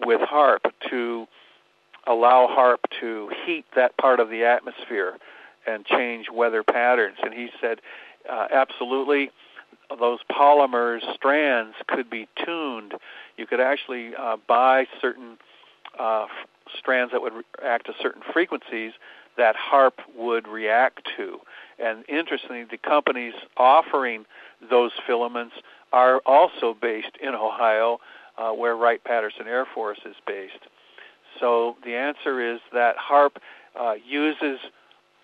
with HAARP to allow HAARP to heat that part of the atmosphere and change weather patterns. And he said, uh, absolutely, those polymers strands could be tuned. You could actually uh, buy certain uh, f- strands that would react to certain frequencies that HAARP would react to. And interestingly, the companies offering those filaments are also based in Ohio, uh, where Wright Patterson Air Force is based. So the answer is that HAARP uh, uses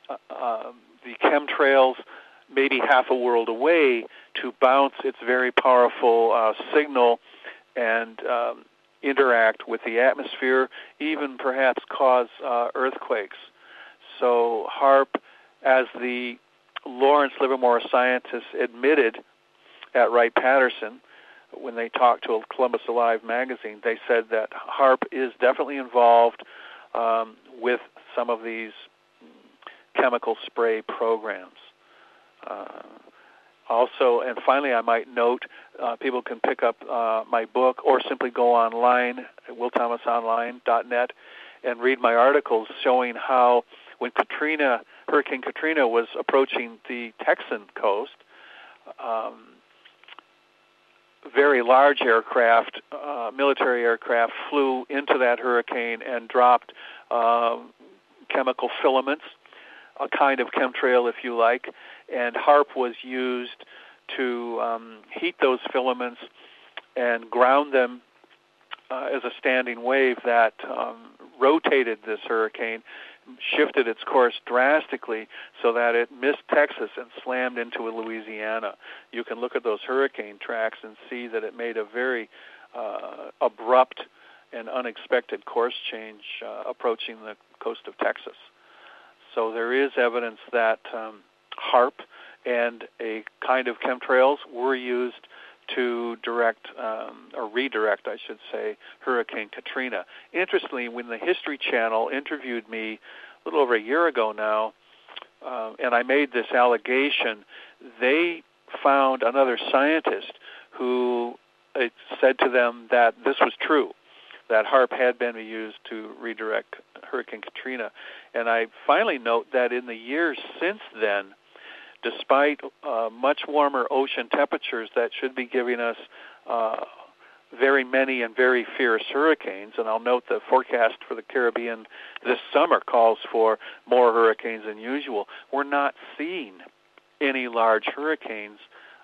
uh, uh, the chemtrails maybe half a world away to bounce its very powerful uh, signal and um, interact with the atmosphere, even perhaps cause uh, earthquakes. So HAARP, as the Lawrence Livermore scientists admitted at Wright Patterson, when they talked to Columbus Alive magazine, they said that HAARP is definitely involved um, with some of these chemical spray programs. Uh, also, and finally, I might note uh, people can pick up uh, my book or simply go online at willthomasonline.net and read my articles showing how when Katrina Hurricane Katrina was approaching the Texan coast. Um, very large aircraft, uh, military aircraft, flew into that hurricane and dropped uh, chemical filaments, a kind of chemtrail, if you like, and HAARP was used to um, heat those filaments and ground them uh, as a standing wave that um, rotated this hurricane, shifted its course drastically so that it missed Texas and slammed into Louisiana. You can look at those hurricane tracks and see that it made a very uh, abrupt and unexpected course change uh, approaching the coast of Texas. So there is evidence that um, HAARP and a kind of chemtrails were used to direct um, or redirect, I should say, Hurricane Katrina. Interestingly, when the History Channel interviewed me a little over a year ago now, uh, and I made this allegation, they found another scientist who uh, said to them that this was true, that HAARP had been used to redirect Hurricane Katrina. And I finally note that in the years since then, despite uh, much warmer ocean temperatures that should be giving us uh, very many and very fierce hurricanes. And I'll note the forecast for the Caribbean this summer calls for more hurricanes than usual. We're not seeing any large hurricanes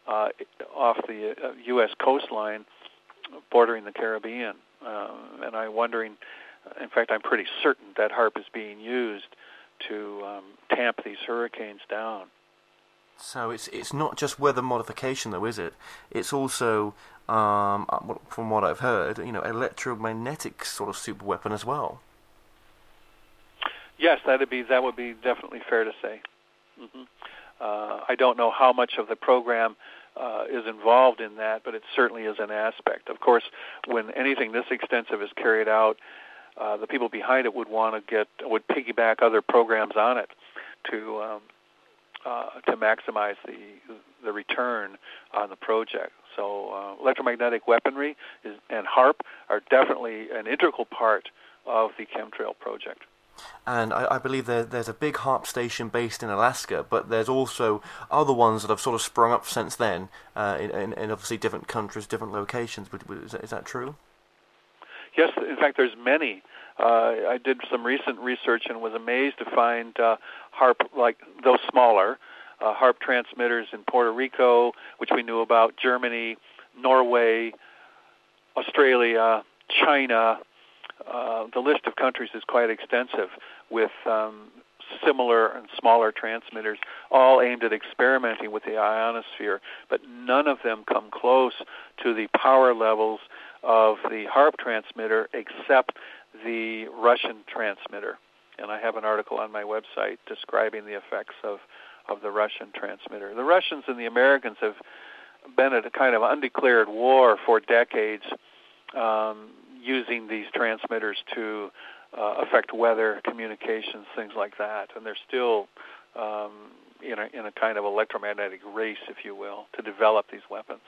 uh, off the uh, U.S. coastline bordering the Caribbean. Uh, and I'm wondering, in fact, I'm pretty certain that HAARP is being used to um, tamp these hurricanes down. So it's it's not just weather modification, though, is it? It's also, um, uh, from what I've heard, you know, electromagnetic sort of super weapon as well. Yes, that'd be that would be definitely fair to say. Mm-hmm. Uh, I don't know how much of the program uh, is involved in that, but it certainly is an aspect. Of course, when anything this extensive is carried out, uh, the people behind it would want to get would piggyback other programs on it to um, uh, to maximize the the return on the project. So uh, electromagnetic weaponry is, and HAARP are definitely an integral part of the chemtrail project. And I, I believe there, there's a big HAARP station based in Alaska, but there's also other ones that have sort of sprung up since then, uh, in, in, in, obviously different countries, different locations. Is that, is that true? Yes, in fact, there's many. Uh, I did some recent research and was amazed to find uh, HAARP, like those smaller uh, HAARP transmitters in Puerto Rico, which we knew about, Germany, Norway, Australia, China. Uh, the list of countries is quite extensive with um, similar and smaller transmitters, all aimed at experimenting with the ionosphere, but none of them come close to the power levels of the HAARP transmitter except the Russian transmitter. And I have an article on my website describing the effects of, of the Russian transmitter. The Russians and the Americans have been at a kind of undeclared war for decades um, using these transmitters to uh, affect weather, communications, things like that. And they're still um, in, a, in a kind of electromagnetic race, if you will, to develop these weapons.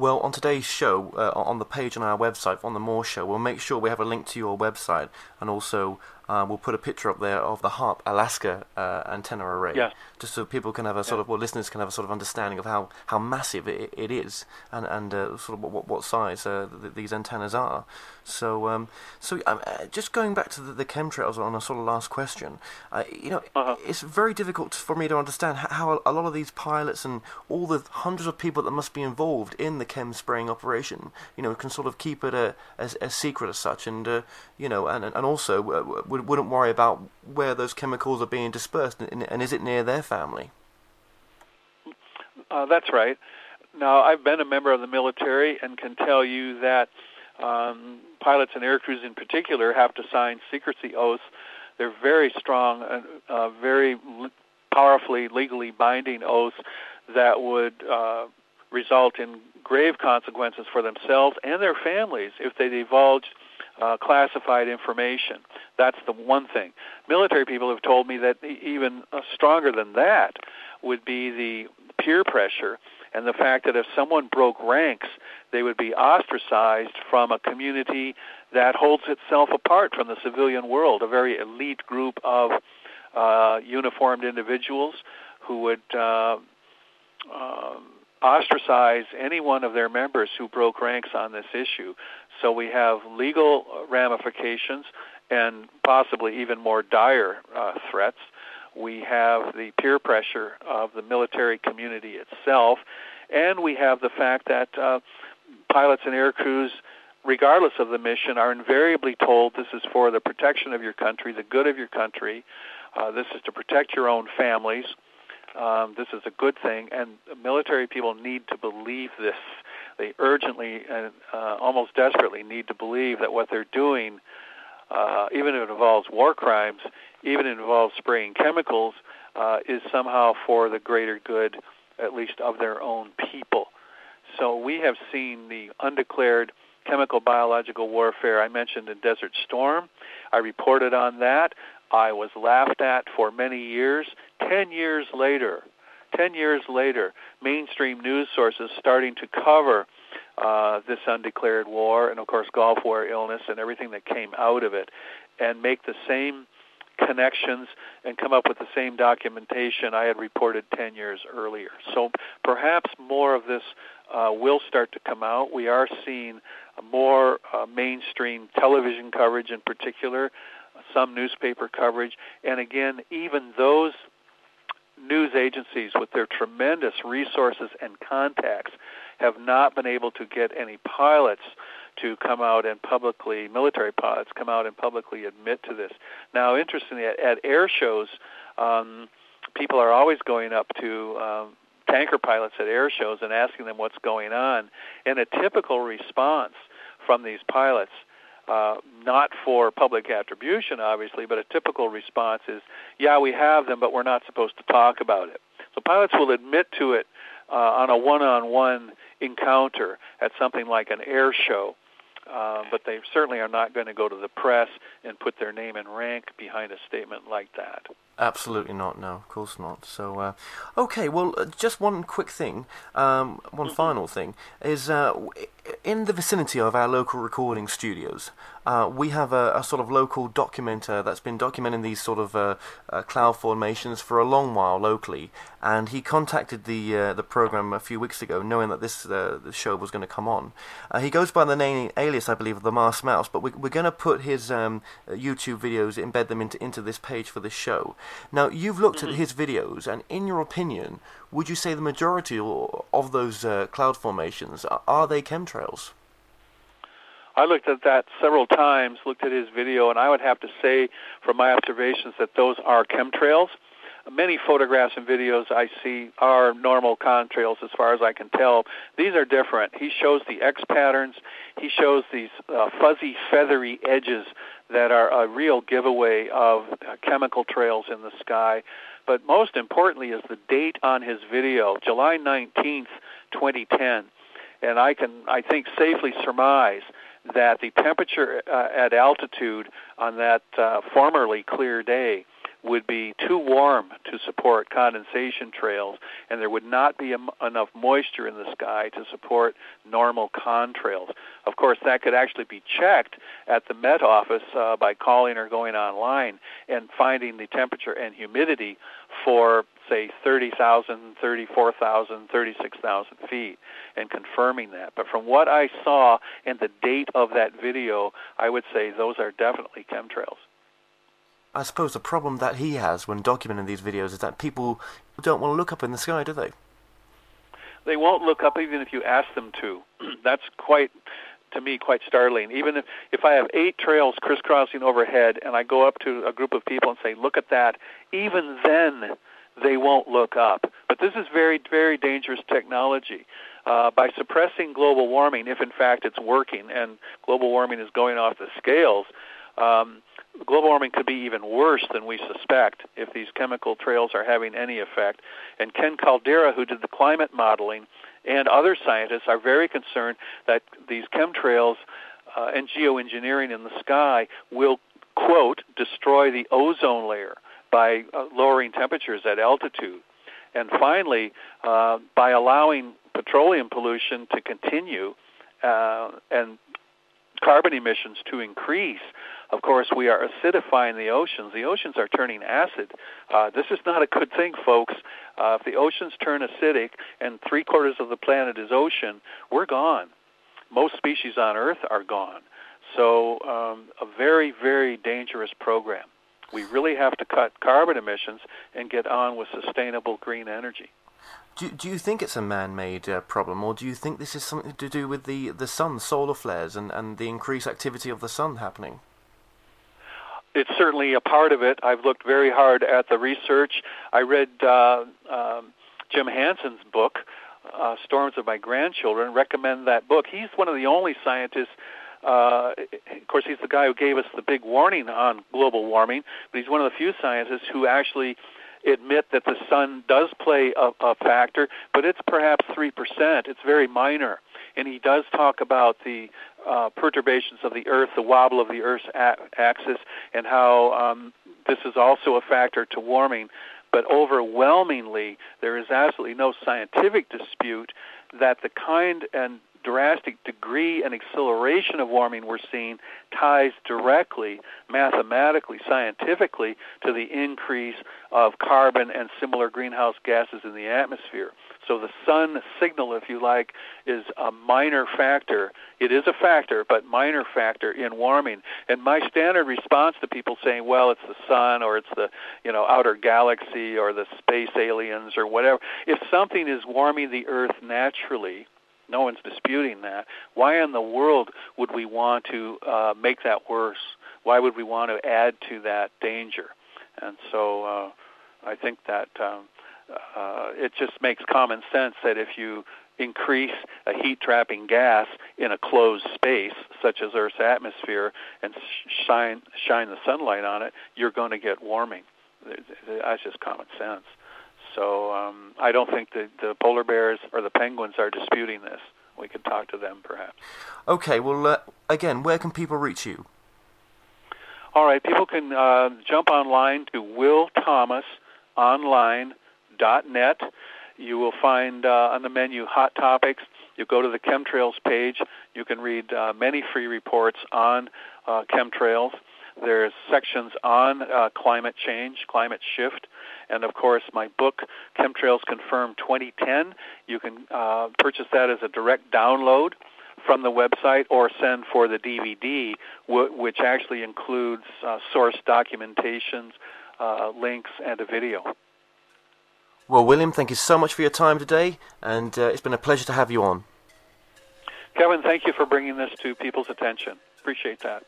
Well, on today's show, uh, on the page on our website, on the Moore Show, we'll make sure we have a link to your website, and also uh, we'll put a picture up there of the HAARP Alaska uh, antenna array, yeah. just so people can have a sort yeah. of, well, listeners can have a sort of understanding of how, how massive it, it is, and and uh, sort of what what size uh, th- these antennas are. So, um, so um, uh, just going back to the, the, chemtrails on a sort of last question, uh, you know, uh-huh. it's very difficult for me to understand how a lot of these pilots and all the hundreds of people that must be involved in the chem spraying operation, you know, can sort of keep it a, a, a secret as such, and uh, you know, and and also uh, wouldn't worry about where those chemicals are being dispersed, and, and is it near their family? Uh, that's right. Now, I've been a member of the military and can tell you that um, pilots and air crews in particular have to sign secrecy oaths. They're very strong, and uh, very powerfully legally binding oaths that would uh, result in grave consequences for themselves and their families if they divulged uh, classified information. That's the one thing. Military people have told me that even uh, stronger than that would be the peer pressure and the fact that if someone broke ranks, they would be ostracized from a community that holds itself apart from the civilian world, a very elite group of uh, uniformed individuals who would uh, um, ostracize any one of their members who broke ranks on this issue. So we have legal ramifications and possibly even more dire uh, threats. We have the peer pressure of the military community itself, and we have the fact that uh, pilots and air crews, regardless of the mission, are invariably told this is for the protection of your country, the good of your country. Uh, this is to protect your own families. Um, this is a good thing, and military people need to believe this. They urgently and uh, almost desperately need to believe that what they're doing, uh, even if it involves war crimes, even if it involves spraying chemicals, uh, is somehow for the greater good, at least of their own people. So we have seen the undeclared chemical biological warfare I mentioned in Desert Storm. I reported on that. I was laughed at for many years. Ten years later, ten years later, mainstream news sources starting to cover uh, this undeclared war and, of course, Gulf War illness and everything that came out of it, and make the same connections and come up with the same documentation I had reported 10 years earlier. So perhaps more of this uh, will start to come out. We are seeing more uh, mainstream television coverage in particular, some newspaper coverage, and again, even those news agencies with their tremendous resources and contacts have not been able to get any pilots to come out and publicly, military pilots come out and publicly admit to this. Now, interestingly, at, at air shows, um, people are always going up to um, tanker pilots at air shows and asking them what's going on. And a typical response from these pilots, uh, not for public attribution, obviously, but a typical response is, yeah, we have them, but we're not supposed to talk about it. So pilots will admit to it uh, on a one-on-one encounter at something like an air show. Uh, but they certainly are not going to go to the press and put their name and rank behind a statement like that. Absolutely not. No, of course not. So, uh, okay. Well, uh, just one quick thing, um, one mm-hmm. final thing is uh, in the vicinity of our local recording studios. Uh, we have a, a, sort of local documenter that's been documenting these sort of uh, uh, cloud formations for a long while locally, and he contacted the the program a few weeks ago, knowing that this the show was going to come on. he goes by the name alias, I believe, of the Mars Mouse, but we, are going to put his um, YouTube videos, embed them into into this page for this show. Now, you've looked mm-hmm. at his videos, and in your opinion, would you say the majority of those uh, cloud formations are they chemtrails? I looked at that several times, looked at his video, and I would have to say, from my observations, that those are chemtrails. Many photographs and videos I see are normal contrails as far as I can tell. These are different. He shows the X patterns. He shows these uh, fuzzy, feathery edges that are a real giveaway of chemical trails in the sky. But most importantly is the date on his video, July 19th, 2010. And I can, I think, safely surmise that the temperature uh, at altitude on that uh, formerly clear day would be too warm to support condensation trails, and there would not be em- enough moisture in the sky to support normal contrails. Of course, that could actually be checked at the Met Office uh, by calling or going online and finding the temperature and humidity for, say, 30,000, 34,000, 36,000 feet and confirming that. But from what I saw and the date of that video, I would say those are definitely chemtrails. I suppose the problem that he has when documenting these videos is that people don't want to look up in the sky, do they? They won't look up even if you ask them to. [CLEARS THROAT] That's quite, to me, quite startling. Even if, if I have eight trails crisscrossing overhead and I go up to a group of people and say, look at that, even then they won't look up. But this is very, very dangerous technology. Uh, by suppressing global warming, if in fact it's working and global warming is going off the scales, um, global warming could be even worse than we suspect if these chemical trails are having any effect. And Ken Caldeira, who did the climate modeling, and other scientists are very concerned that these chemtrails uh, and geoengineering in the sky will, quote, destroy the ozone layer by uh, lowering temperatures at altitude. And finally, uh, by allowing petroleum pollution to continue uh, and carbon emissions to increase, of course, we are acidifying the oceans. The oceans are turning acid. Uh, this is not a good thing, folks. Uh, if the oceans turn acidic and three quarters of the planet is ocean, we're gone. Most species on Earth are gone. So, um, a very, very dangerous program. We really have to cut carbon emissions and get on with sustainable green energy. Do, do you think it's a man-made uh, problem, or do you think this is something to do with the, the sun, solar flares, and, and the increased activity of the sun happening? It's certainly a part of it. I've looked very hard at the research. I read uh, um, Jim Hansen's book, uh, Storms of My Grandchildren. Recommend that book. He's one of the only scientists uh, of course, he's the guy who gave us the big warning on global warming, but he's one of the few scientists who actually admit that the sun does play a, a factor, but it's perhaps 3%. It's very minor. And he does talk about the uh, perturbations of the Earth, the wobble of the Earth's a- axis, and how um, this is also a factor to warming. But overwhelmingly, there is absolutely no scientific dispute that the kind and drastic degree and acceleration of warming we're seeing ties directly, mathematically, scientifically, to the increase of carbon and similar greenhouse gases in the atmosphere. So the sun signal, if you like, is a minor factor. It is a factor, but minor factor in warming. And my standard response to people saying, "Well, it's the sun, or it's the you know outer galaxy, or the space aliens, or whatever," if something is warming the Earth naturally, no one's disputing that. Why in the world would we want to uh, make that worse? Why would we want to add to that danger? And so uh, I think that um, uh, it just makes common sense that if you increase a heat trapping gas in a closed space such as Earth's atmosphere and shine shine the sunlight on it, you're going to get warming. That's just common sense. So um, I don't think the, the polar bears or the penguins are disputing this. We could talk to them perhaps. Okay, well, uh, again, where can people reach you? All right, people can uh, jump online to willthomasonline.net. You will find uh, on the menu Hot Topics. You go to the chemtrails page. You can read uh, many free reports on uh, chemtrails. There's sections on uh, climate change, climate shift, and of course my book, Chemtrails Confirmed 2010. You can uh, purchase that as a direct download from the website or send for the DVD, w- which actually includes uh, source documentations, uh, links, and a video. Well, William, thank you so much for your time today, and uh, it's been a pleasure to have you on. Kevin, thank you for bringing this to people's attention. Appreciate that.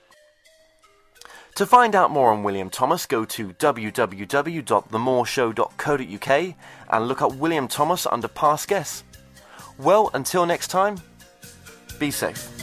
To find out more on William Thomas, go to www.themooreshow.co.uk and look up William Thomas under past guests. Well, until next time, be safe.